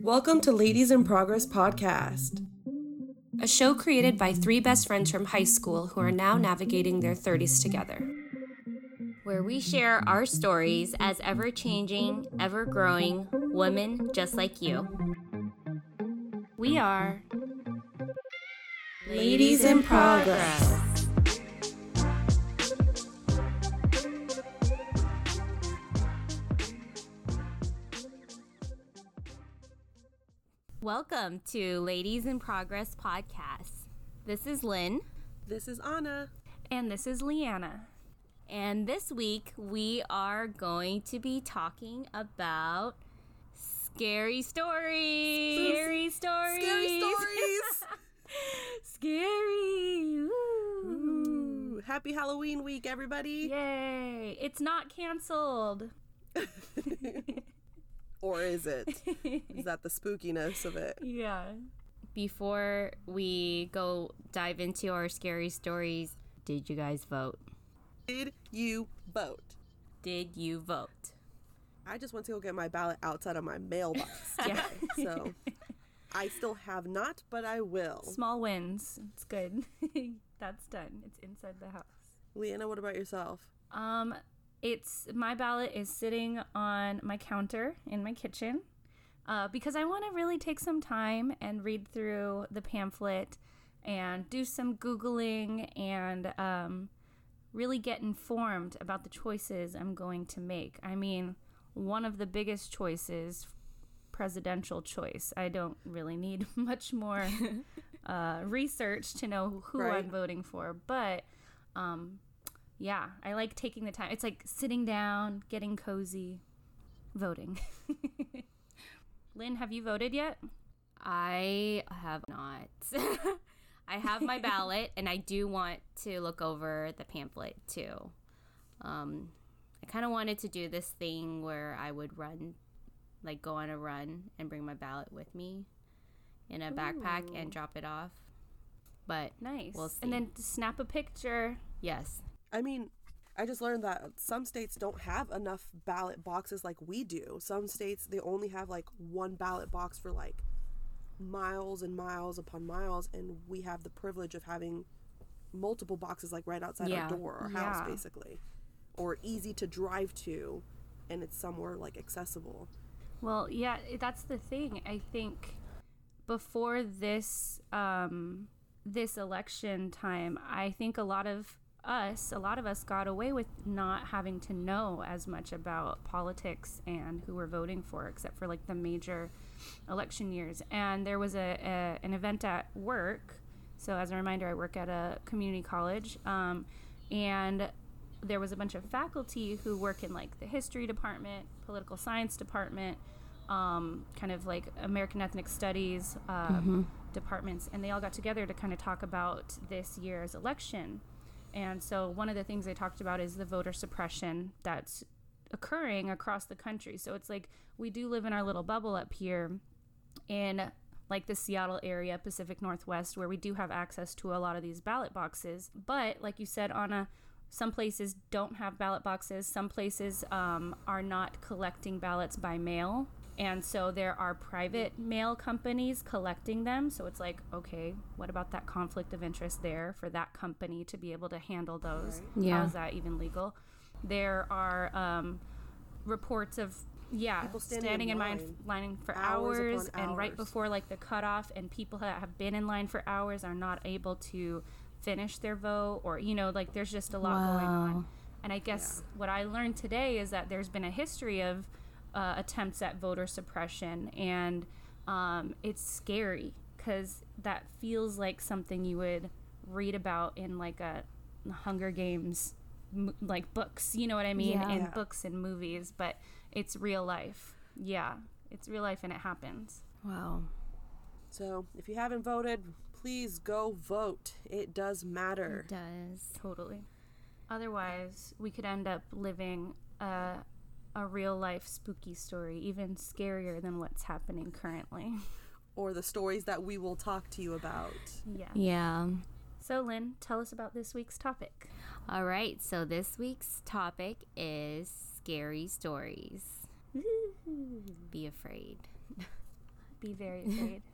Welcome to Ladies in Progress podcast, a show created by three best friends from high school who are now navigating their 30s together. Where we share our stories as ever changing, ever growing women just like you. We are Ladies in Progress. Welcome to Ladies in Progress podcast. This is Lynn. This is Anna. And this is Leanna. And this week we are going to be talking about scary stories. Scary stories. Scary stories. scary. Ooh. Happy Halloween week, everybody. Yay. It's not canceled. or is it? is that the spookiness of it? Yeah. Before we go dive into our scary stories, did you guys vote? Did you vote? Did you vote? I just went to go get my ballot outside of my mailbox. yeah. so I still have not, but I will. Small wins. It's good. That's done. It's inside the house. Leanna, what about yourself? Um, it's my ballot is sitting on my counter in my kitchen uh, because I want to really take some time and read through the pamphlet and do some googling and um, really get informed about the choices I'm going to make. I mean, one of the biggest choices, presidential choice. I don't really need much more uh, research to know who right. I'm voting for, but um, yeah, I like taking the time. It's like sitting down, getting cozy, voting. Lynn, have you voted yet? I have not. I have my ballot, and I do want to look over the pamphlet too. Um, I kind of wanted to do this thing where I would run, like go on a run and bring my ballot with me in a Ooh. backpack and drop it off. But nice. We'll see. And then snap a picture. Yes. I mean, I just learned that some states don't have enough ballot boxes like we do. Some states they only have like one ballot box for like miles and miles upon miles and we have the privilege of having multiple boxes like right outside yeah. our door or house yeah. basically or easy to drive to and it's somewhere like accessible. Well, yeah, that's the thing. I think before this um this election time, I think a lot of us, a lot of us got away with not having to know as much about politics and who we're voting for, except for like the major election years. And there was a, a an event at work. So as a reminder, I work at a community college, um, and there was a bunch of faculty who work in like the history department, political science department, um, kind of like American ethnic studies uh, mm-hmm. departments, and they all got together to kind of talk about this year's election and so one of the things they talked about is the voter suppression that's occurring across the country. So it's like we do live in our little bubble up here in like the Seattle area, Pacific Northwest, where we do have access to a lot of these ballot boxes. But like you said, Anna, some places don't have ballot boxes. Some places um, are not collecting ballots by mail. And so there are private mail companies collecting them. So it's like, okay, what about that conflict of interest there for that company to be able to handle those? Right. Yeah. How is that even legal? There are um, reports of yeah, people standing, standing in, line, line, line for hours, hours and hours. right before like the cutoff, and people that have been in line for hours are not able to finish their vote, or you know, like there's just a lot wow. going on. And I guess yeah. what I learned today is that there's been a history of uh, attempts at voter suppression, and um, it's scary because that feels like something you would read about in like a Hunger Games like books, you know what I mean, yeah. in books and movies, but it's real life. Yeah, it's real life and it happens. Wow. So, if you haven't voted, please go vote. It does matter. It does. Totally. Otherwise, we could end up living a a real life spooky story, even scarier than what's happening currently. Or the stories that we will talk to you about. Yeah. Yeah. So, Lynn, tell us about this week's topic. All right. So, this week's topic is scary stories. be afraid. Be very afraid.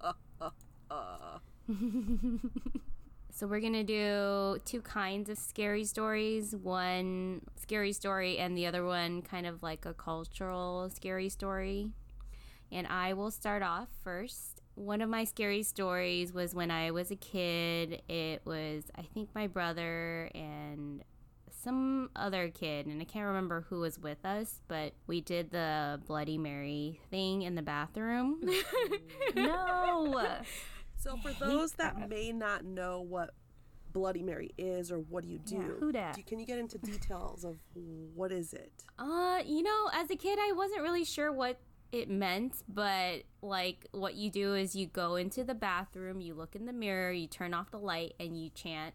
Uh, uh, uh. So we're gonna do two kinds of scary stories. One scary story, and the other one kind of like a cultural scary story. And I will start off first. One of my scary stories was when I was a kid. It was, I think, my brother and some other kid, and I can't remember who was with us, but we did the Bloody Mary thing in the bathroom. no. So for those that, may not know what Bloody Mary is or what do you do, Yeah, who dat? do- can you get into details of what is it? Uh, you know, as a kid, I wasn't really sure what it meant, but like what you do is you go into the bathroom, you look in the mirror, you turn off the light, and you chant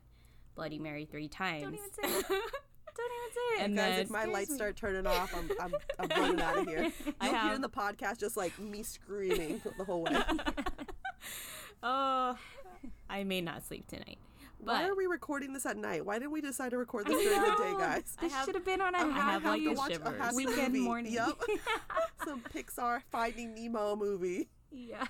Bloody Mary three times. Don't even say it. Don't even say it. And Guys, then- if my lights start turning off, I'm, I'm, I'm running out of here. I You'll hear in the podcast just like me screaming the whole way. Oh, I may not sleep tonight. Why are we recording this at night? Why didn't we decide to record this during the day, guys? This have- should have been on a I have, happy like, to the watch a shivers. happy weekend movie. morning. Yep. Some Pixar Finding Nemo movie. yeah.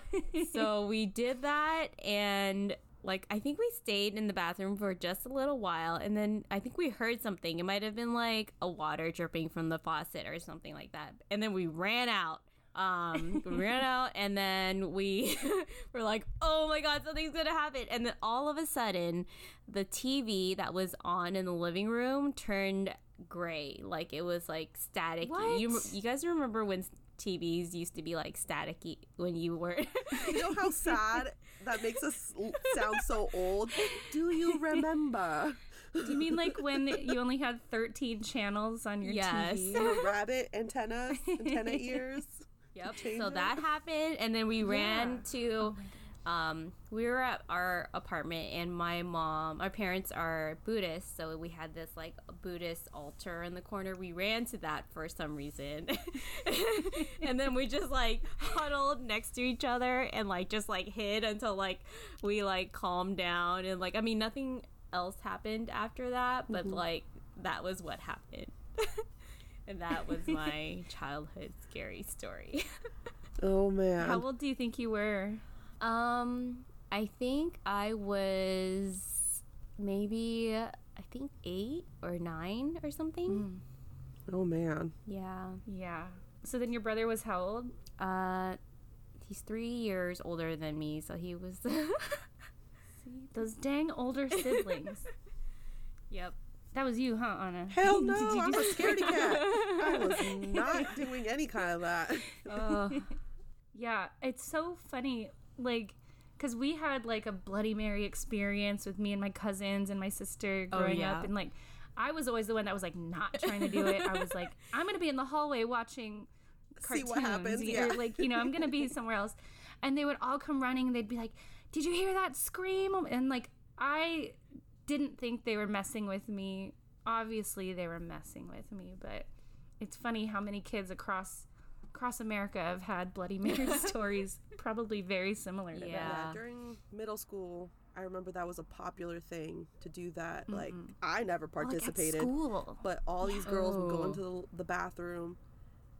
so we did that and like I think we stayed in the bathroom for just a little while and then I think we heard something. It might have been like a water dripping from the faucet or something like that. And then we ran out. Um, we ran out and then we were like, "Oh my god, something's to happen." And then all of a sudden, the TV that was on in the living room turned gray. Like it was like staticky. You you guys remember when TVs used to be like staticky when you were You know how sad that makes us sound so old? Do you remember? Do you mean like when you only had 13 channels on your Yes. TV? Your rabbit antennas, antenna ears. Yep. So that happened, and then we ran Oh to. Um, we were at our apartment, and my mom, our parents are Buddhist, so we had this like Buddhist altar in the corner. We ran to that for some reason, and then we just like huddled next to each other and like just like hid until like we like calmed down and like I mean nothing else happened after that, but Mm-hmm. like that was what happened. And that was my childhood scary story. Oh man. How old do you think you were? Um, I think I was maybe I think eight or nine or something. Oh man. Yeah. Yeah. So then your brother was how old? Uh, he's three years older than me, so he was. Those dang older siblings. yep. That was you, huh, Anna? Hell no, I'm a scaredy cat. I was not doing any kind of that. Oh, Yeah, it's so funny, like, because we had like a Bloody Mary experience with me and my cousins and my sister Oh, growing yeah. up, and like, I was always the one that was like not trying to do it. I was like, I'm gonna be in the hallway watching See cartoons, what happens, or, like you know, I'm gonna be somewhere else, and they would all come running. and They'd be like, "Did you hear that scream?" And like, I didn't think they were messing with me. Obviously, they were messing with me, but it's funny how many kids across across America have had Bloody Mary stories, probably very similar to Yeah. that. Yeah, during middle school, I remember that was a popular thing to do that. Mm-hmm. Like, I never Like, at participated, school. but all these girls would go Oh. into the, the bathroom,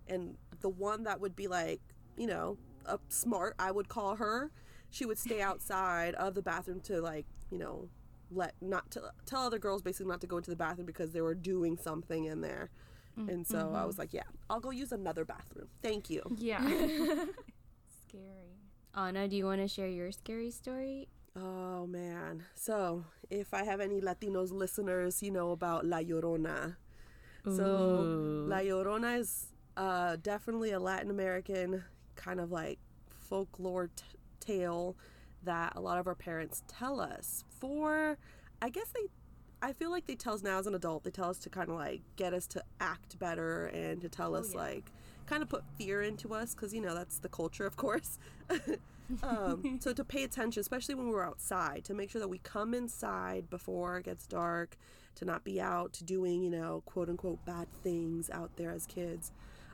and the one that would be like, you know, a smart, I would call her. She would stay outside of the bathroom to like, you know, let not to tell other girls basically not to go into the bathroom because they were doing something in there. And so I was like, yeah, I'll go use another bathroom. Thank you. Yeah. Scary. Anna, do you want to share your scary story? Oh man. So, if I have any Latinos listeners, you know about La Llorona. So, La Llorona is uh, definitely a Latin American kind of like folklore t- tale that a lot of our parents tell us for, I guess they, I feel like they tell us now as an adult, they tell us to kind of like get us to act better and to tell us yeah. like, kind of put fear into us because, you know, that's the culture, of course. um, so to pay attention, especially when we're outside, to make sure that we come inside before it gets dark, to not be out doing, you know, quote unquote bad things out there as kids.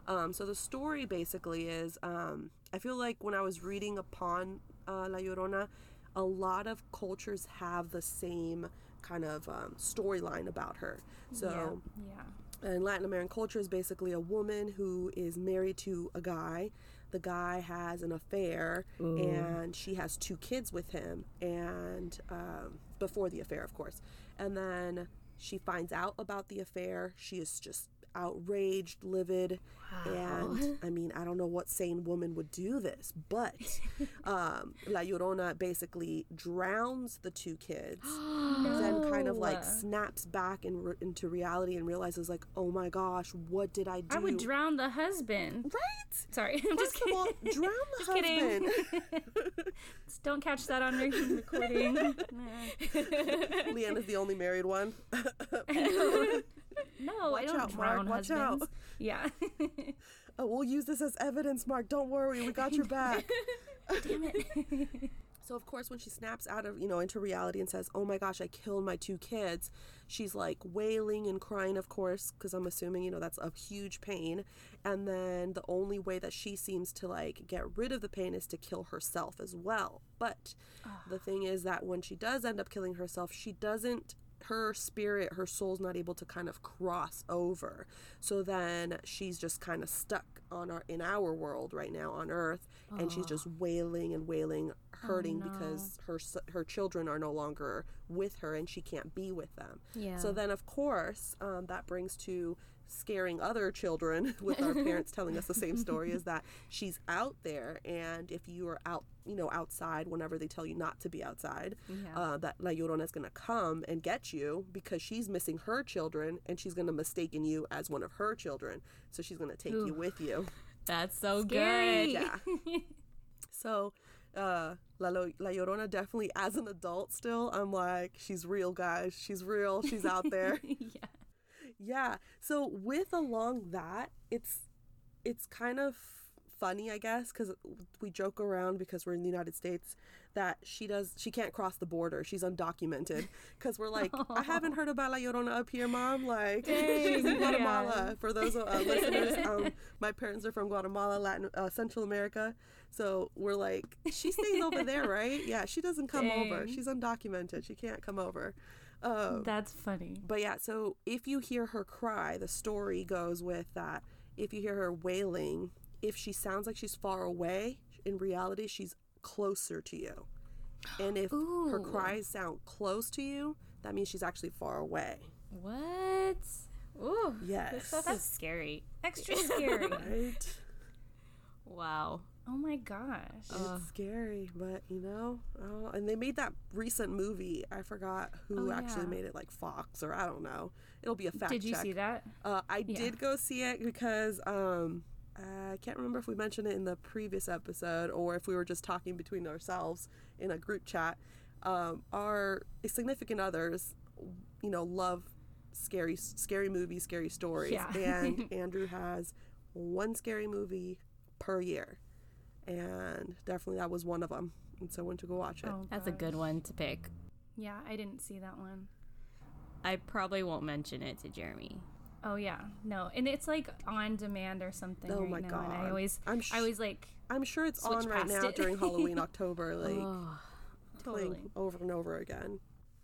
Um, so the story basically is, um, I feel like when I was reading upon uh, La Llorona, a lot of cultures have the same kind of um, storyline about her. So Yeah. And Latin American culture is basically a woman who is married to a guy. The guy has an affair, and she has two kids with him, and um, before the affair, of course. And then she finds out about the affair. She is just outraged, livid, and I mean, I don't know what sane woman would do this, but um, La Llorona basically drowns the two kids, and then kind of like snaps back in re- into reality and realizes like, oh my gosh, what did I do? I would drown the husband. right. Sorry, I'm just First all, kidding. drown the Just husband. Just don't catch that on recording. Is the only married one. No, Watch I don't out, Mark, drown watch out. husbands. Yeah. Oh, we'll use this as evidence, Mark. Don't worry, we got your back. Damn it. So of course, when she snaps out of you know into reality and says, "Oh my gosh, I killed my two kids," she's like wailing and crying, of course, because I'm assuming you know that's a huge pain. And then the only way that she seems to like get rid of the pain is to kill herself as well. But ah. the thing is that when she does end up killing herself, she doesn't. Her spirit, her soul's not able to kind of cross over. So then she's just kind of stuck on our in our world right now on Earth, and she's just wailing and wailing, hurting because her her children are no longer with her and she can't be with them. Yeah. So then, of course, um, that brings to scaring other children with our parents telling us the same story is that she's out there, and if you are out, you know, outside whenever they tell you not to be outside, Yeah. uh, that La Llorona is going to come and get you because she's missing her children and she's going to mistaken you as one of her children. So she's going to take you with you. That's so Scary. good. Yeah. So, uh, La, Lo- La Llorona definitely, as an adult, still, I'm like, she's real, guys. She's real. She's out there. yeah. Yeah. So with along that, it's it's kind of funny, I guess, because we joke around because we're in the United States that she does she can't cross the border. She's undocumented because we're like, I haven't heard about La Llorona up here, mom. Like she's in Guatemala. yeah. For those uh, listeners, um, my parents are from Guatemala, Latin uh, Central America. So we're like, she stays over there, right? Yeah, she doesn't come over. She's undocumented. She can't come over. Um, That's funny. but yeah, so if you hear her cry, the story goes with that if you hear her wailing, if she sounds like she's far away, in reality, she's closer to you. And if her cries sound close to you, that means she's actually far away. What? Ooh. Yes. Is scary. Extra scary. Right? Wow. Oh my gosh. it's scary, but you know, oh, and they made that recent movie. I forgot who Oh, actually yeah. made it, like Fox or I don't know. It'll be a fact Did you check. see that? Uh, I Yeah. did go see it because um, I can't remember if we mentioned it in the previous episode or if we were just talking between ourselves in a group chat. Um, our significant others, you know, love scary, scary movies, scary stories, Yeah. and Andrew has one scary movie per year, and definitely that was one of them. And so I went to go watch it. Oh, That's a good one to pick. Yeah, I didn't see that one. I probably won't mention it to Jeremy. Oh yeah, no, and it's like on demand or something. Oh right my now, And I always, I'm I always like I'm sure it's on right now it. during Halloween, October, like Oh. playing totally. over and over again.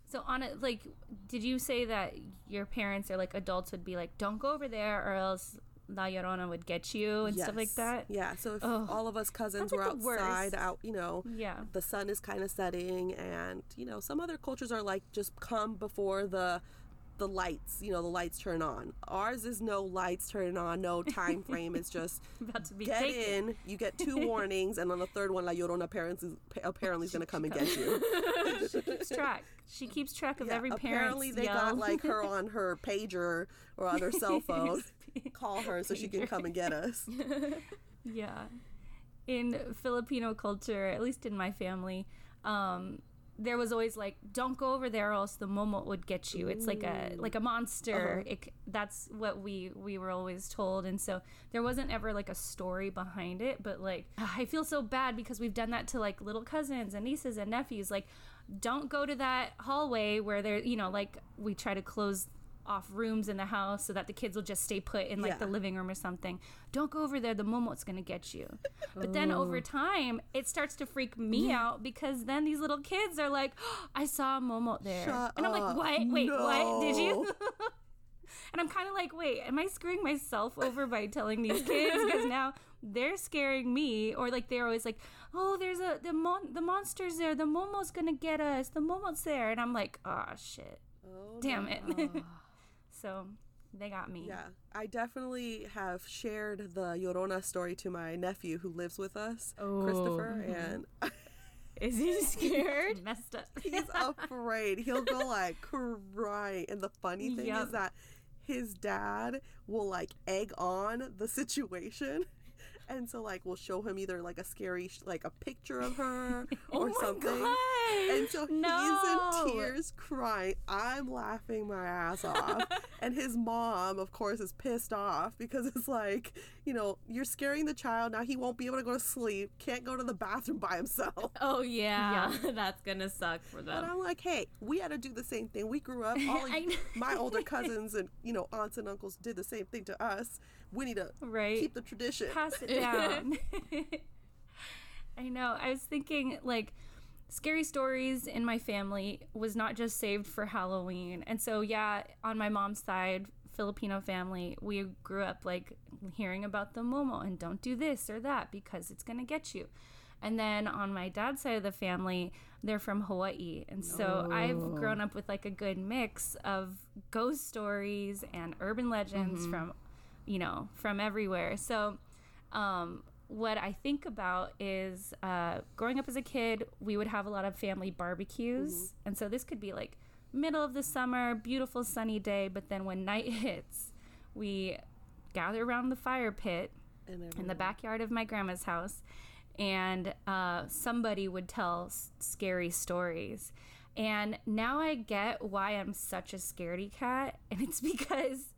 So on it, like, did you say that your parents or like adults would be like, "Don't go over there," or else La Llorona would get you and stuff like that? Yeah. So if Ugh. all of us cousins That's, were like, outside, out, you know, Yeah. the sun is kind of setting, and you know, some other cultures are like just come before the the lights. You know, the lights turn on. Ours is no lights turning on, no time frame. It's just About to be get taken. in. You get two warnings, and on the third one, La Llorona parents is oh, apparently is going to come and get you. she keeps track. She keeps track of Yeah, every parent. apparently they got like her on her pager or on her cell phone. Call her so she can come and get us. Yeah. In Filipino culture, at least in my family, um, there was always like, "Don't go over there, or else the momo would get you." It's like a like a monster. It, that's what we we were always told, and so there wasn't ever like a story behind it. But like, I feel so bad because we've done that to like little cousins and nieces and nephews. Like, don't go to that hallway where they're you know like we try to close off rooms in the house so that the kids will just stay put in like Yeah. the living room or something. Don't go over there, the momo's gonna get you. But then over time, it starts to freak me out because then these little kids are like, I saw a momo there. Shut and I'm like, what? Wait, what? Did you? And I'm kind of like, wait, am I screwing myself over by telling these kids? Because now they're scaring me. Or like they're always like, oh, there's a the mon- the monster's there. The Momo's gonna get us. The Momo's there. And I'm like, oh shit, Oh, damn no. it. so they got me. Yeah, I definitely have shared the Llorona story to my nephew who lives with us, oh. Christopher, mm-hmm. and Is he scared? Messed up. he's afraid. He'll go like crying. And the funny thing Yep. is that his dad will like egg on the situation. And so like we'll show him either like a scary sh- like a picture of her Oh or my something. God. And so No. he's in tears crying. I'm laughing my ass off. and his mom, of course, is pissed off because it's like, you know, you're scaring the child. Now he won't be able to go to sleep, can't go to the bathroom by himself. Oh yeah, yeah that's gonna suck for And but I'm like, hey, we had to do the same thing. We grew up. All I my older cousins and you know aunts and uncles did the same thing to us. We need to Right. keep the tradition. pass it down. I know. I was thinking like scary stories in my family was not just saved for Halloween. And so yeah, on my mom's side, Filipino family, we grew up like hearing about the momo and don't do this or that because it's going to get you. And then on my dad's side of the family, they're from Hawaii. And so I've oh. grown up with like a good mix of ghost stories and urban legends mm-hmm. from, you know, from everywhere. So um, what I think about is uh, growing up as a kid, we would have a lot of family barbecues. And so this could be like middle of the summer, beautiful sunny day. But then when night hits, we gather around the fire pit in the backyard of my grandma's house, and uh, somebody would tell s- scary stories. And now I get why I'm such a scaredy cat, and it's because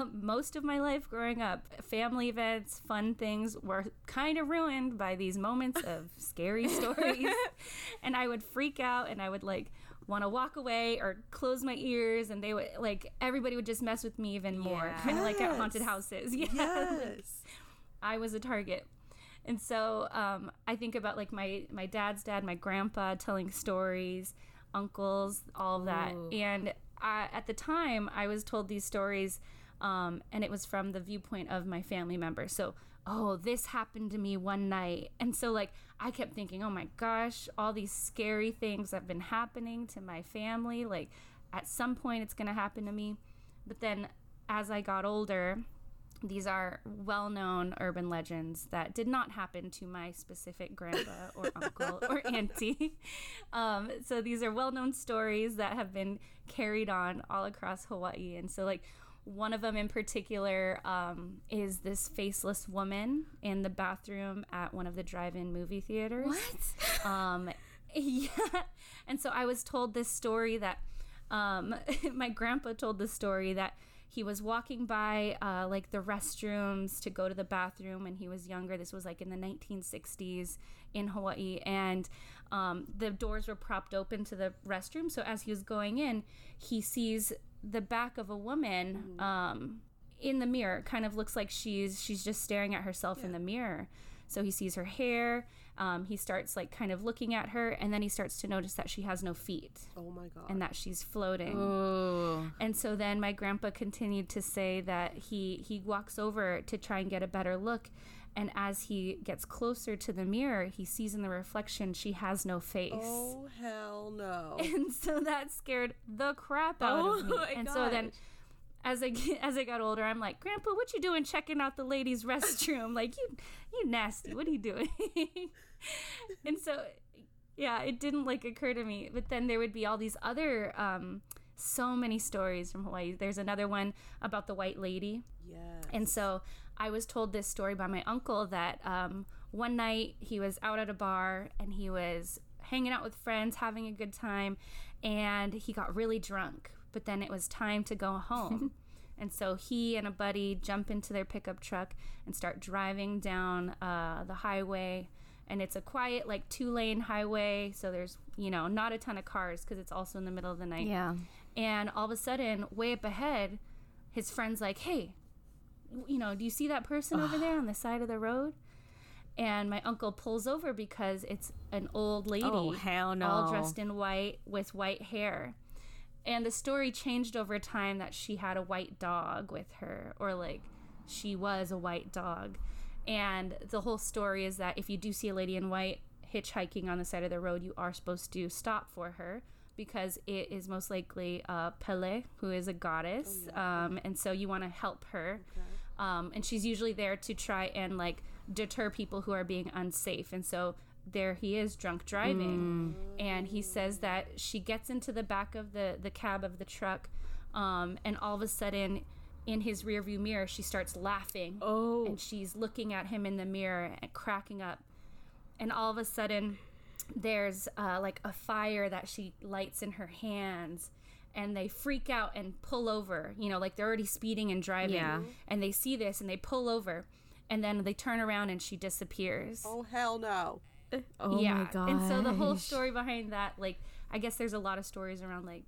um, most of my life growing up, family events, fun things were kind of ruined by these moments of scary stories. and I would freak out and I would like want to walk away or close my ears, and they would like everybody would just mess with me even more, Yeah. kind of like at haunted houses. Yeah. Yes. I was a target. And so um, I think about like my my dad's dad, my grandpa telling stories, uncles, all of that. Ooh. And I, at the time, I was told these stories, um, and it was from the viewpoint of my family members. So, oh, this happened to me one night, and so like I kept thinking, oh my gosh, all these scary things have been happening to my family. Like at some point, it's gonna happen to me. But then, as I got older, these are well known urban legends that did not happen to my specific grandpa or uncle or auntie. Um, so these are well known stories that have been carried on all across Hawaii. And so, like, one of them in particular um, is this faceless woman in the bathroom at one of the drive in movie theaters. What? Um, yeah. And so I was told this story that um, my grandpa told the story that he was walking by uh, like the restrooms to go to the bathroom when he was younger. This was like in the 1960s in Hawaii. And um, the doors were propped open to the restroom. So as he was going in, he sees the back of a woman um, in the mirror. Kind of looks like she's she's just staring at herself in the mirror. So he sees her hair. Um, he starts like kind of looking at her, and then he starts to notice that she has no feet Oh my god. and that she's floating. Ooh. And so then my grandpa continued to say that he he walks over to try and get a better look, and as he gets closer to the mirror, he sees in the reflection she has no face. oh hell no. And so that scared the crap out Oh of me. my and so then as I get- as I got older, I'm like, Grandpa, what you doing checking out the ladies' restroom? like you you nasty. What are you doing? and so yeah, it didn't like occur to me. But then there would be all these other um so many stories from Hawaii. There's another one about the white lady. yes. And so I was told this story by my uncle that um, one night he was out at a bar and he was hanging out with friends, having a good time, and he got really drunk. But then it was time to go home. and so he and a buddy jump into their pickup truck and start driving down uh, the highway. And it's a quiet, like two lane highway. So there's, you know, not a ton of cars because it's also in the middle of the night. Yeah. And all of a sudden, way up ahead, his friend's like, hey, you know, do you see that person over there on the side of the road? And my uncle pulls over because it's an old lady, Oh, hell no. all dressed in white with white hair. and the story changed over time that she had a white dog with her or like she was a white dog and the whole story is that if you do see a lady in white hitchhiking on the side of the road you are supposed to stop for her because it is most likely uh, Pele, who is a goddess, um, and so you want to help her. Um, and she's usually there to try and like deter people who are being unsafe. And so there he is drunk driving, and he says that she gets into the back of the the cab of the truck, um, and all of a sudden. In his rearview mirror, she starts laughing. Oh. And she's looking at him in the mirror and cracking up. And all of a sudden, there's uh, like a fire that she lights in her hands and they freak out and pull over you know like they're already speeding and driving Yeah. and they see this and they pull over and then they turn around and she disappears Oh hell no. Oh yeah my god. and so the whole story behind that like i guess there's a lot of stories around like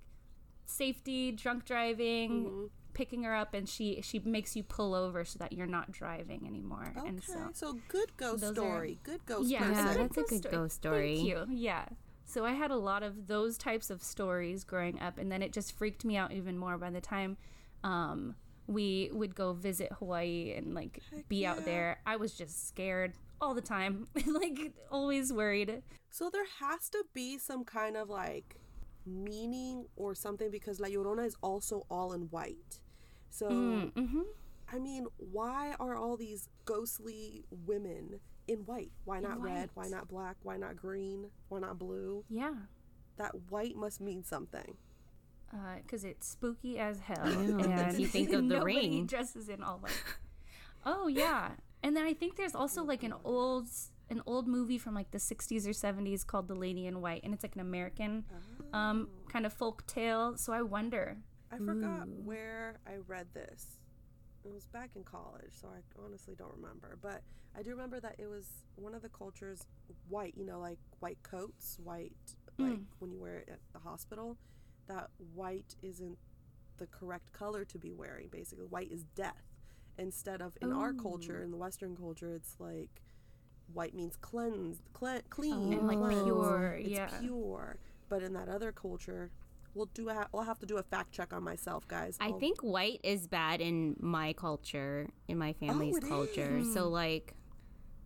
safety drunk driving Mm-hmm. picking her up and she she makes you pull over so that you're not driving anymore Okay, and so, so good ghost those are- story. Good ghost yeah, person. Yeah, that's a good ghost story. Thank you. Yeah. So I had a lot of those types of stories growing up, and then it just freaked me out even more by the time um, we would go visit Hawaii and like be yeah. out there. I was just scared all the time, like always worried. So there has to be some kind of like meaning or something because La Llorona is also all in white. So Mm-hmm. I mean, why are all these ghostly women in white? Why not red? Why not black? Why not green? Why not blue? Yeah. That white must mean something. Because it's spooky as hell. And you think of The nobody Ring. dresses in all white. oh yeah, and then I think there's also like an old an old movie from like the 60s or 70s called The Lady in White, and it's like an American um, kind of folk tale. So I wonder. I forgot where I read this. It was back in college, so I honestly don't remember. But I do remember that it was one of the cultures white, you know, like white coats, white, hmm. like when you wear it at the hospital, that white isn't the correct color to be wearing, basically. White is death. Instead of in our culture, oh. in the Western culture, it's like white means cleansed, cle- clean, oh. And, like, pure, It's yeah. pure. But in that other culture, we'll do. A, I'll have to do a fact check on myself, guys. I I'll- think white is bad in my culture, in my oh, family's it culture. So like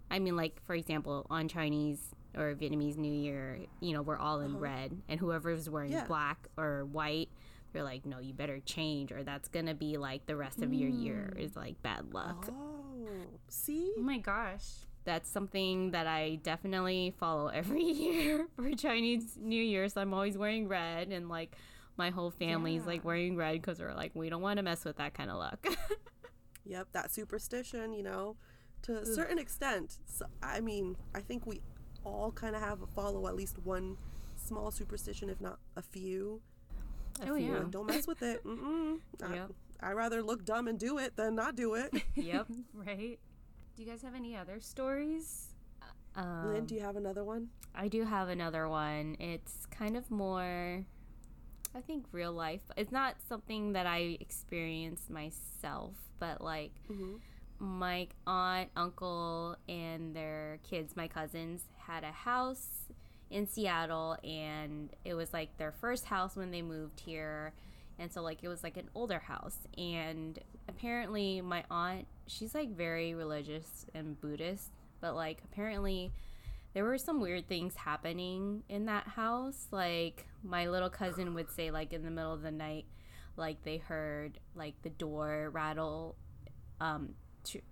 I mean like for example, on Chinese or Vietnamese New Year, you know, we're all in uh-huh. red and whoever's wearing Yeah. black or white, you're like, No, you better change or that's gonna be like the rest of your year mm. is like bad luck. Oh, see, Oh my gosh. That's something that I definitely follow every year for Chinese New Year. So I'm always wearing red and like my whole family's like wearing red because we're like, we don't want to mess with that kind of luck. yep, that superstition, you know, to a certain extent. So, I mean, I think we all kind of have a follow at least one small superstition, if not a few. oh yeah. Don't mess with it. Mm-mm. Yep. I, I rather look dumb and do it than not do it. yep. Right. Do you guys have any other stories? Um, Lynn, do you have another one? I do have another one. It's kind of more, I think, real life. It's not something that I experienced myself, but like my aunt, uncle, and their kids, my cousins, had a house in Seattle, and it was like their first house when they moved here. And so, like, it was like an older house. And apparently, my aunt, she's like very religious and Buddhist, but like, apparently, there were some weird things happening in that house. Like my little cousin would say, like in the middle of the night, like they heard like the door rattle. Um,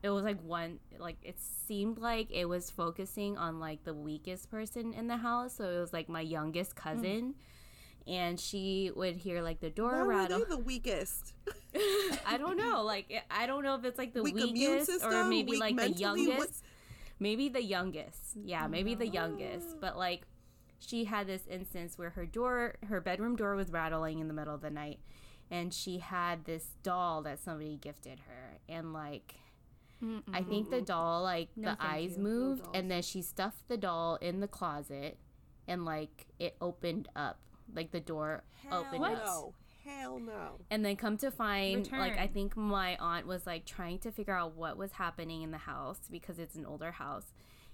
it was like one like it seemed like it was focusing on like the weakest person in the house. So it was like my youngest cousin. And she would hear like the door Why were rattle. they the weakest? I don't know. Like I don't know if it's like the Weak weakest system, or maybe weak like the youngest. What's- Maybe the youngest. Yeah, maybe the youngest. Oh, but like she had this instance where her door her bedroom door was rattling in the middle of the night and she had this doll that somebody gifted her and like I think the doll like No, the eyes you. moved dolls. and then she stuffed the doll in the closet and like it opened up like the door opened Hell up no. Hell no. and then come to find, like, I think my aunt was like trying to figure out what was happening in the house because it's an older house.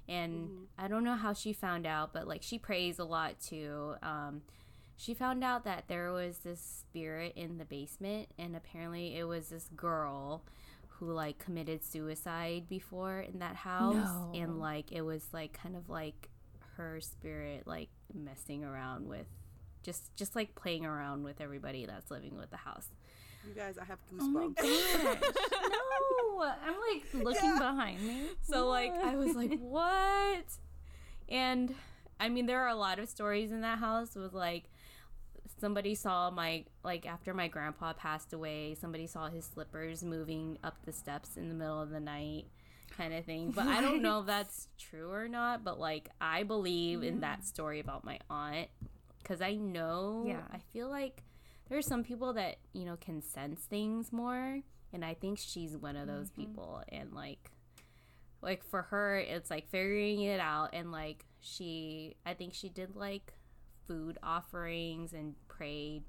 And I don't know how she found out, but like she prays a lot too. Um, she found out that there was this spirit in the basement, and apparently it was this girl who like committed suicide before in that house, No. and like it was like kind of like her spirit like messing around with just just like playing around with everybody that's living with the house. You guys, I have goosebumps. Oh my goosebumps. gosh. no. I'm like looking Yeah. behind me. So like I was like, what? And I mean, there are a lot of stories in that house with like somebody saw my like after my grandpa passed away, somebody saw his slippers moving up the steps in the middle of the night kind of thing. But I don't know if that's true or not, but like I believe in that story about my aunt cuz I know Yeah. I feel like there are some people that, you know, can sense things more and I think she's one of those mm-hmm. people and like like for her it's like figuring it out and like she i think she did like food offerings and prayed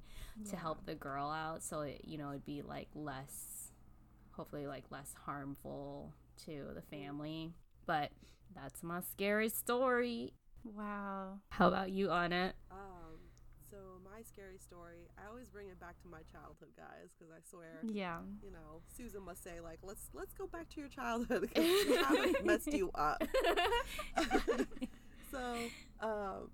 to help the girl out so it you know it'd be like less hopefully like less harmful to the family but that's my scary story Wow. how about you anna so my scary story, I always bring it back to my childhood, guys, because I swear, Yeah. you know, Susan must say like, let's let's go back to your childhood because we haven't messed you up. so, um,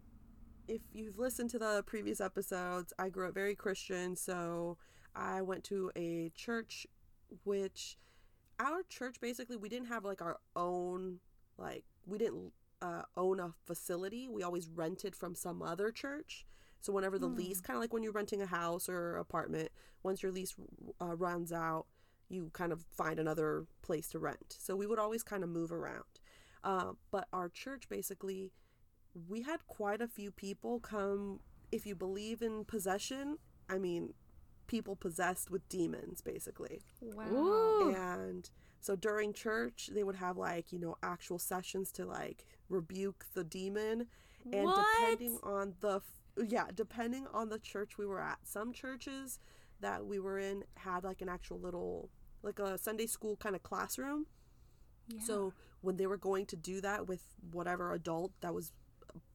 if you've listened to the previous episodes, I grew up very Christian, so I went to a church, which our church basically we didn't have like our own like we didn't uh, own a facility. We always rented from some other church. So whenever the lease, kind of like when you're renting a house or apartment, once your lease uh, runs out, you kind of find another place to rent. So we would always kind of move around. Uh, but our church basically, we had quite a few people come. If you believe in possession, I mean, people possessed with demons, basically. Wow. Ooh. And so during church, they would have like, you know, actual sessions to like rebuke the demon. And What? depending on the, f- yeah, depending on the church we were at, some churches that we were in had like an actual little, like a Sunday school kind of classroom. Yeah. So when they were going to do that with whatever adult that was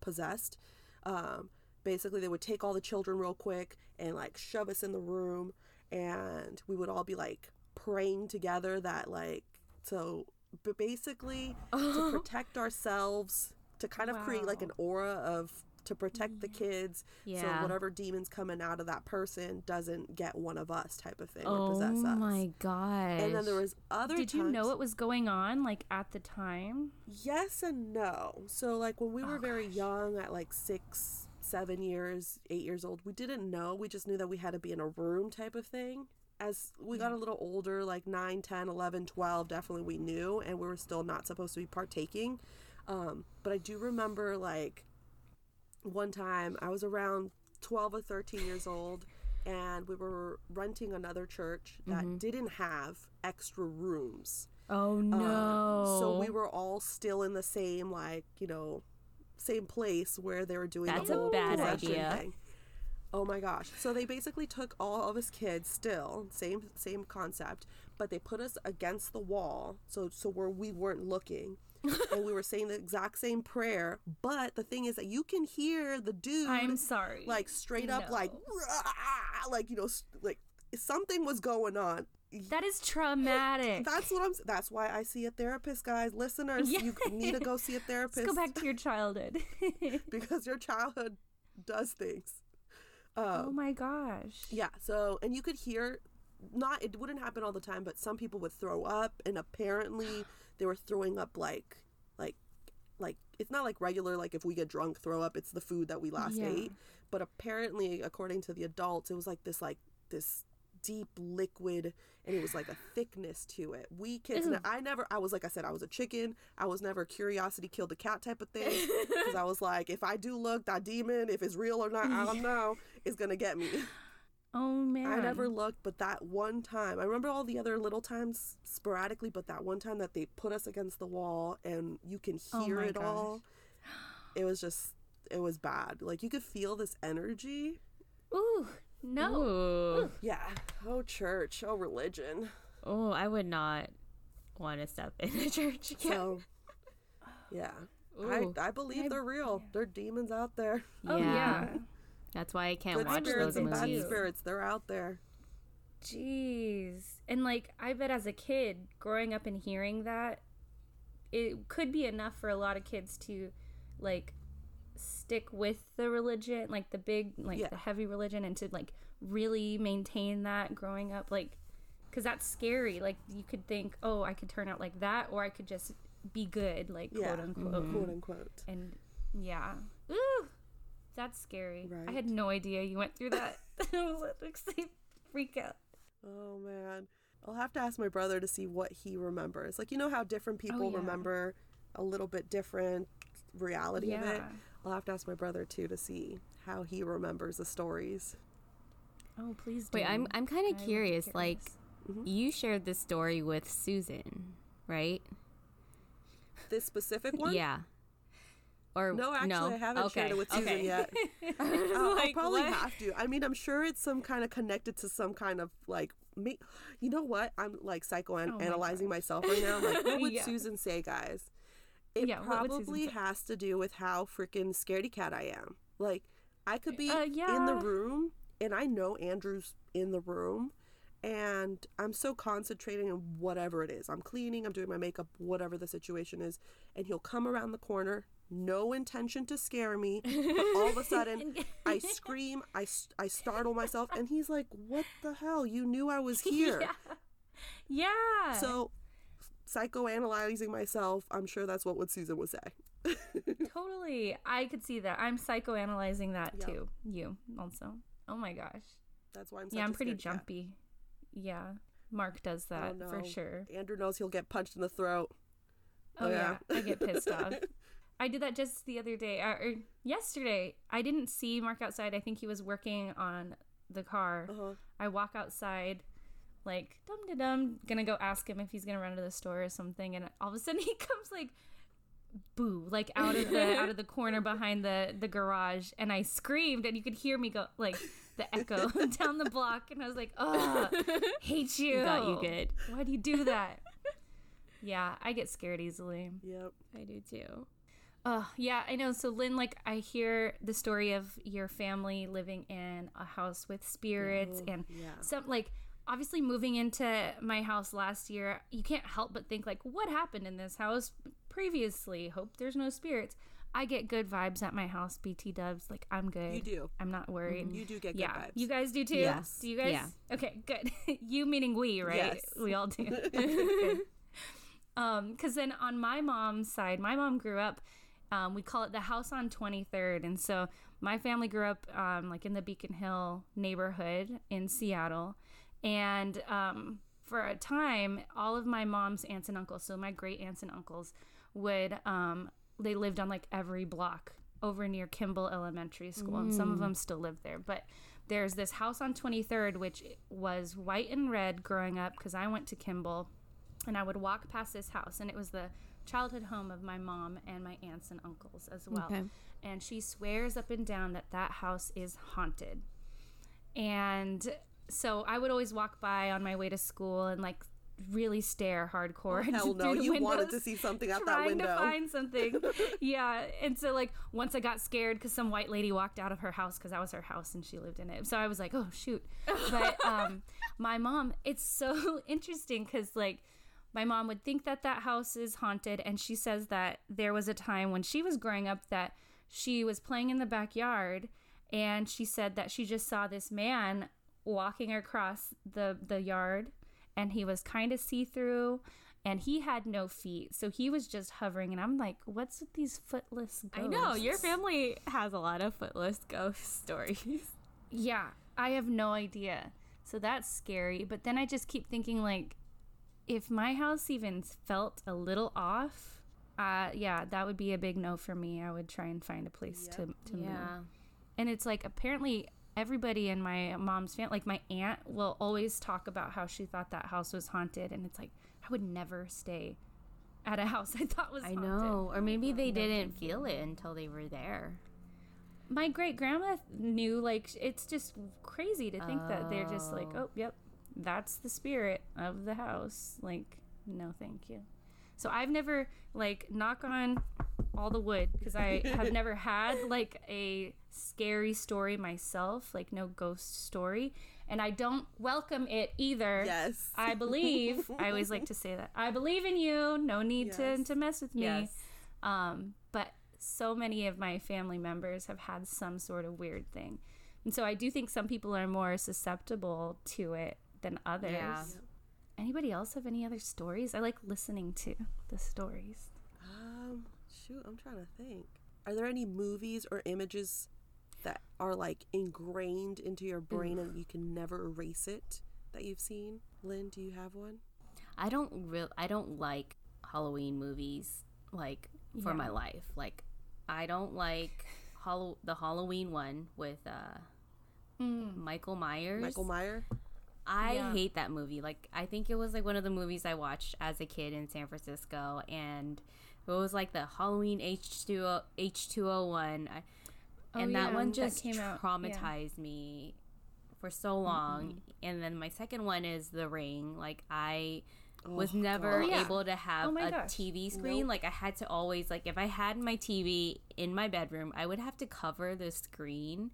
possessed, um, basically they would take all the children real quick and like shove us in the room, and we would all be like praying together that like so. But basically, to protect ourselves, to kind of create like an aura of to protect the kids, so whatever demons coming out of that person doesn't get one of us, type of thing, or oh possess us. my god And then there was other. Did you know times- it was going on like at the time? Yes and no. So like when we were Oh, very young at like 6, 7 years, 8 years old, we didn't know. We just knew that we had to be in a room type of thing. As we got a little older, like 9, 10, 11, 12, definitely we knew and we were still not supposed to be partaking. Um, but I do remember like one time I was around 12 or 13 years old and we were renting another church that didn't have extra rooms. oh Um, no so we were all still in the same like you know same place where they were doing That's the a whole bad idea. thing. Oh my gosh! So they basically took all of us kids, still same same concept, but they put us against the wall, so so where we weren't looking, and we were saying the exact same prayer. But the thing is that you can hear the dude I'm sorry. like straight up like "Rah!" like you know like something was going on. that is traumatic. That's what I'm. That's why I see a therapist, guys. Listeners, Yeah. you need to go see a therapist Let's go back to your childhood. because your childhood does things. Um, oh my gosh. yeah. So, and you could hear, not it wouldn't happen all the time, but some people would throw up, and apparently they were throwing up like, like, like it's not like regular like if we get drunk throw up. It's the food that we last Yeah. ate. But apparently, according to the adults, it was like this like this deep liquid and it was like a thickness to it we kids i never i was like i said i was a chicken i was never curiosity killed the cat type of thing because i was like if i do look that demon if it's real or not i don't know is gonna get me Oh man. i never looked but that one time i remember all the other little times sporadically but that one time that they put us against the wall and you can Oh hear my it gosh. all it was just it was bad like you could feel this energy Ooh. No. Ooh. yeah oh church oh religion Oh, I would not want to step in a church again. So, yeah, Ooh. I, I believe they're real. They're demons out there. Oh yeah. That's why I can't Good watch spirits those and bad movies. spirits, they're out there. Jeez. And like I bet as a kid growing up and hearing that it could be enough for a lot of kids to like stick with the religion, like the big like Yeah. the heavy religion and to like really maintain that growing up like cuz that's scary. Like you could think, "Oh, I could turn out like that or I could just be good," like Yeah. quote unquote. Mm-hmm. Quote unquote. And yeah. Ooh. That's scary. I had no idea you went through that. it makes me freak out. Oh man. I'll have to ask my brother to see what he remembers. Like you know how different people Oh, yeah. remember a little bit different reality of it. Yeah. I'll have to ask my brother too to see how he remembers the stories. Oh, please do. Wait, I'm I'm kind of would be curious. Like, Mhm. you shared this story with Susan, right? This specific one? Yeah. Or No, actually, I haven't okay. shared it with Susan okay. yet. I was I'll, probably what? have to. I mean, I'm sure it's some kind of connected to some kind of like me. You know what? I'm like psychoanalyzing gosh. myself right now. I'm like, what would Yeah. Susan say, guys? It Yeah, what would Susan probably has to do with how freaking scaredy cat I am. Like, I could be Uh, in the room, and I know Andrew's in the room, and I'm so concentrating on whatever it is. I'm cleaning, I'm doing my makeup, whatever the situation is, and he'll come around the corner, no intention to scare me, but all of a sudden I scream, I, I startle myself, and he's like, What the hell? You knew I was here. yeah. Yeah. So, psychoanalyzing myself, I'm sure that's what would Susan would say. totally, I could see that. I'm psychoanalyzing that Yep. too. You also. Oh my gosh. That's why I'm such yeah, I'm pretty scaredy cat. jumpy. Yeah, Mark does that Oh, for sure. Andrew knows he'll get punched in the throat. Oh, oh yeah. I get pissed off. I did that just the other day, uh, or yesterday. I didn't see Mark outside. I think he was working on the car. Uh-huh. I walk outside, like dum da dum, gonna go ask him if he's gonna run to the store or something, and all of a sudden he comes like, boo, like out of the out of the corner behind the the garage, and I screamed, and you could hear me go like the echo down the block, and I was like, oh, hate you. Got you good. Why do you do that? yeah, I get scared easily. Yep. I do too. Oh, yeah, I know. So, Lynn, like, I hear the story of your family living in a house with spirits Oh, and yeah. some, like, obviously moving into my house last year, you can't help but think, like, what happened in this house previously? Hope there's no spirits. I get good vibes at my house, BT dubs. Like, I'm good. You do. I'm not worried. You do get good yeah. vibes. You guys do too? Yes. Do you guys? Yeah. Okay, good. you meaning we, right? Yes. We all do. Good. Um, because then on my mom's side, my mom grew up. Um, we call it the house on 23rd, and so my family grew up um, like in the Beacon Hill neighborhood in Seattle, and um, for a time, all of my mom's aunts and uncles, so my great aunts and uncles, would um, they lived on like every block over near Kimball Elementary School, and some of them still live there, but. There's this house on 23rd, which was white and red growing up because I went to Kimball and I would walk past this house, and it was the childhood home of my mom and my aunts and uncles as well. Okay. And she swears up and down that that house is haunted. And so I would always walk by on my way to school and like really stare hardcore. Oh, hell no. You wanted windows to see something out that window. trying to find something. yeah, and so like once I got scared because some white lady walked out of her house because that was her house and she lived in it. So I was like, oh shoot. But um, my mom, it's so interesting because like my mom would think that that house is haunted, and she says that there was a time when she was growing up that she was playing in the backyard, and she said that she just saw this man walking across the the yard and he was kind of see through and he had no feet so he was just hovering and i'm like what's with these footless ghosts I know your family has a lot of footless ghost stories. yeah i have no idea so that's scary but then i just keep thinking like if my house even felt a little off uh yeah that would be a big no for me i would try and find a place to, to move Yeah. and it's like apparently everybody in my mom's family like my aunt will always talk about how she thought that house was haunted and it's like i would never stay at a house i thought was I haunted. know. Or maybe they didn't feel it until they were there. my great grandma knew like it's just crazy to think that they're just like Oh. oh yep that's the spirit of the house like no thank you so i've never like knock on all the wood because I have never had like a scary story myself, like no ghost story, and I don't welcome it either. Yes. I believe. I always like to say that I believe in you. No need to to mess with me. Yes. Um, but so many of my family members have had some sort of weird thing, and so I do think some people are more susceptible to it than others. Yeah. Anybody else have any other stories? I like listening to the stories. Um, shoot, I'm trying to think. Are there any movies or images that are like ingrained into your brain and you can never erase it that you've seen? Lynn, do you have one? I don't real I don't like Halloween movies like for Yeah. my life. Like I don't like Hallow- the Halloween one with uh Michael Myers. Michael Meyer? I Yeah. hate that movie. Like I think it was like one of the movies I watched as a kid in San Francisco and it was like the Halloween H2O H2O1. I, Oh, and that one that just came out, yeah. traumatized me for so mm-hmm. long. And then my second one is The Ring. Like I oh, was Oh, never God. Able to have Oh, a gosh. TV screen. Nope. Like I had to always like if I had my TV in my bedroom, I would have to cover the screen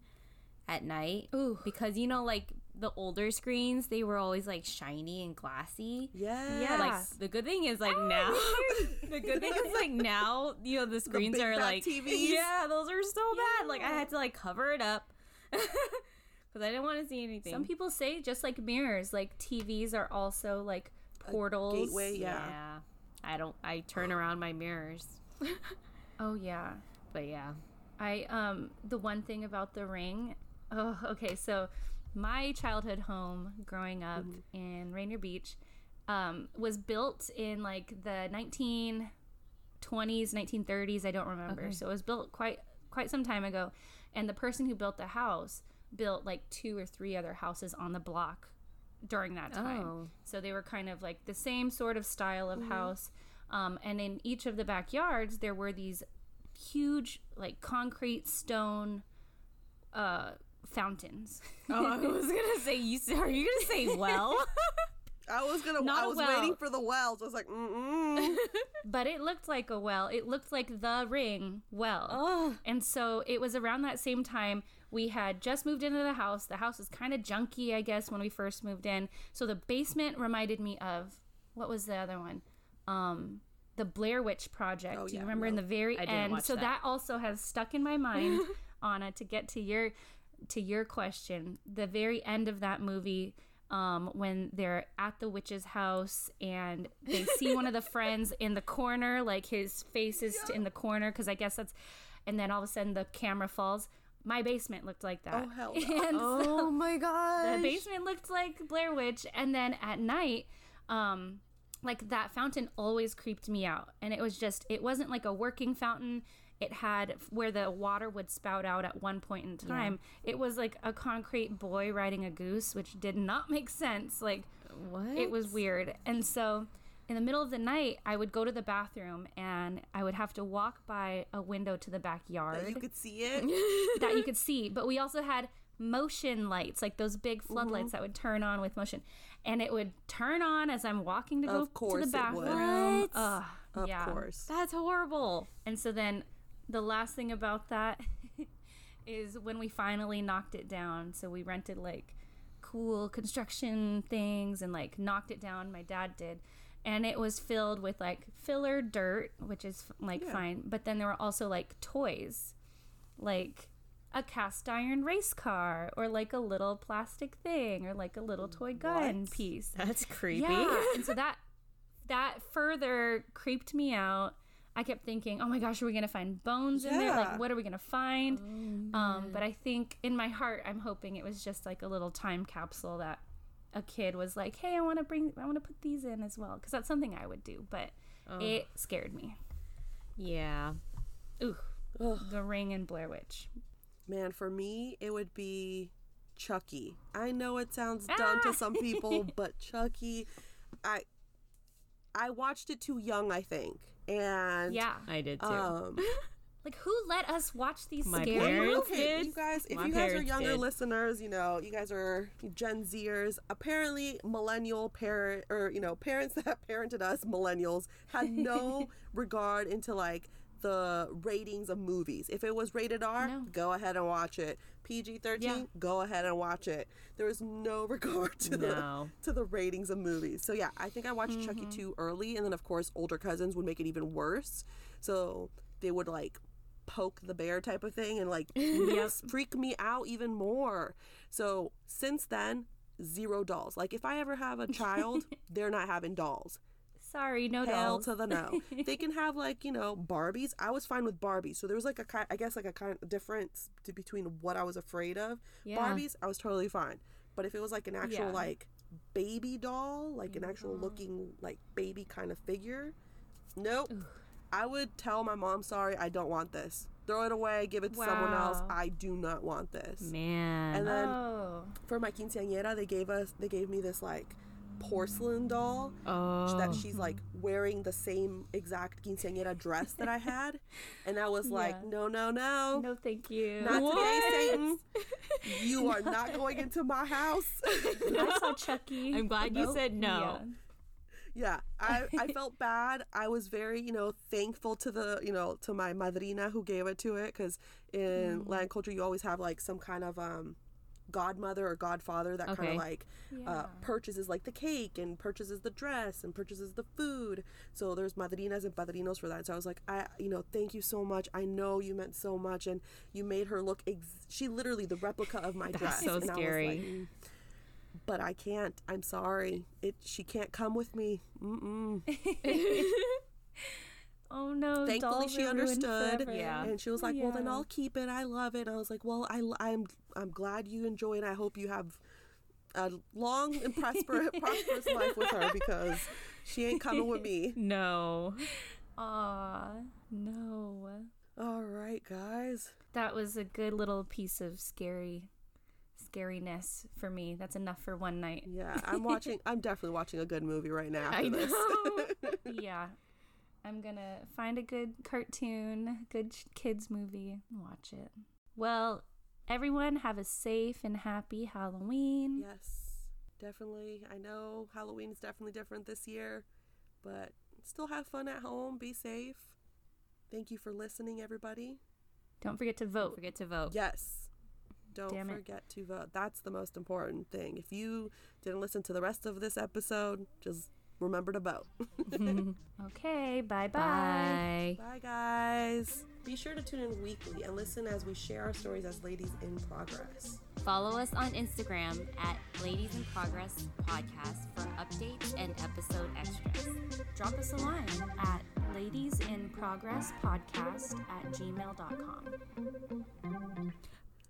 at night Ooh. because you know like the older screens they were always like shiny and glassy. Yeah. Yeah. Like the good thing is like now the good thing is like now you know the screens big are like TVs. yeah those are so bad like I had to like cover it up because I didn't want to see anything. Some people say just like mirrors, like TVs are also like portals. gateway, yeah. yeah. I don't. I turn around my mirrors, Oh yeah. but yeah. I um the one thing about the ring. Oh, okay. So my childhood home growing up in Rainier Beach um, was built in like the 1920s, 1930s. I don't remember. So it was built quite quite some time ago, and the person who built the house built like two or three other houses on the block during that time. Oh. So they were kind of like the same sort of style of house. Um, and in each of the backyards, there were these huge, like concrete stone uh, fountains. Oh, I was gonna say you. Are you gonna say well? I was gonna. Not I a was well. waiting for the wells. I was like, mm but it looked like a well. It looked like the ring well. oh, And so it was around that same time we had just moved into the house. The house was kind of junky, I guess, when we first moved in. So the basement reminded me of what was the other one? Um, the Blair Witch Project. Oh, Do you yeah, remember in the very I didn't end? watch So that. that also has stuck in my mind, Anna, to get to your to your question. The very end of that movie. Um, when they're at the witch's house and they see one of the friends in the corner, like his face is in the corner, because I guess that's, and then all of a sudden the camera falls. My basement looked like that. Oh, hell no. And so my god! the basement looked like Blair Witch, and then at night, um, like that fountain always creeped me out, and it was just it wasn't like a working fountain. It had where the water would spout out at one point in time. It was like a concrete boy riding a goose, which did not make sense. Like What? it was weird. And so in the middle of the night, I would go to the bathroom and I would have to walk by a window to the backyard You could see it. that you could see. But we also had motion lights, like those big floodlights that would turn on with motion. And it would turn on as I'm walking to go to the it would. bathroom. Ugh, Of yeah. course. That's horrible. And so then the last thing about that is when we finally knocked it down. So we rented like cool construction things and like knocked it down. My dad did. And it was filled with like filler dirt, which is like Yeah. fine. But then there were also like toys, like a cast iron race car or like a little plastic thing or like a little toy gun What? piece. That's creepy. Yeah, and so that that further creeped me out. I kept thinking, "Oh my gosh, are we gonna find bones in there? Like, what are we gonna find?" Um, but I think in my heart, I'm hoping it was just like a little time capsule that a kid was like, "Hey, I want to bring, I want to put these in as well," because that's something I would do. But it scared me. Yeah. Ooh, Ugh. The Ring and Blair Witch. Man, for me, it would be Chucky. I know it sounds dumb Ah! to some people, but Chucky, I I watched it too young, I think, and Yeah, I did too. um, like who let us watch these My scary parents movies? okay, you guys, if My you guys are younger did. listeners, you know, you guys are Gen Zers. Apparently, millennial parent or you know parents that parented us, millennials, had no regard into like the ratings of movies. If it was rated R, No. go ahead and watch it. PG thirteen, Yeah. go ahead and watch it. There was no regard to No. the to the ratings of movies. So yeah, I think I watched Chucky mm-hmm. two early, and then of course older cousins would make it even worse. So they would like poke the bear type of thing and like freak me out even more. So since then, zero dolls. Like if I ever have a child, they're not having dolls. Sorry, no Hell dolls. to the no. they can have like you know Barbies. I was fine with Barbies. So there was like a kind, I guess like a kind of difference to, between what I was afraid of. Yeah. Barbies, I was totally fine. But if it was like an actual Yeah. like baby doll, like an actual mm-hmm. looking like baby kind of figure, nope. I would tell my mom, sorry, I don't want this. Throw it away, give it to someone else. I do not want this. Man. And then oh. for my quinceañera, they gave us they gave me this like porcelain doll oh. that she's like wearing the same exact quinceañera dress that I had, and I was like, Yeah. no, no, no, No, thank you. not today, Satan. You are not going into my house. I saw Chucky. I'm glad you Nope. said no. yeah, I I felt bad. I was very you know thankful to the you know to my madrina who gave it to it because in Mm. Latin culture you always have like some kind of um godmother or godfather that kind of like Yeah. uh, purchases like the cake and purchases the dress and purchases the food. So there's madrinas and padrinos for that. So I was like, I, you know, thank you so much. I know you meant so much, and you made her look. Ex- she literally the replica of my That's dress. so and I was scary. like, "Mm, but I can't. I'm sorry. It. She can't come with me. Mm-mm. oh no. Thankfully, dolls she understood. Yeah. And she was oh, like, "Well, then I'll keep it. I love it." I was like, "Well, I, I'm, I'm glad you enjoy it. I hope you have a long and prosper, prosperous life with her because she ain't coming with me." No. Aw, no. All right, guys. That was a good little piece of scary scariness for me. That's enough for one night. Yeah, I'm watching. I'm definitely watching a good movie right now. After I this. know. yeah. I'm gonna find a good cartoon, good kids movie, and watch it. Well, everyone have a safe and happy Halloween. yes, definitely. I know Halloween is definitely different this year, but still have fun at home. Be safe. Thank you for listening, everybody. Don't forget to vote. Don't vote. forget to vote. Yes. Don't Damn it. forget to vote. That's the most important thing. If you didn't listen to the rest of this episode, just remember to vote. Okay, bye bye. Bye. Bye, guys. Be sure to tune in weekly and listen as we share our stories as ladies in progress. Follow us on Instagram at Ladies in Progress Podcast for updates and episode extras. Drop us a line at ladies in progress podcast at gmail.com.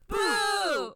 Boom!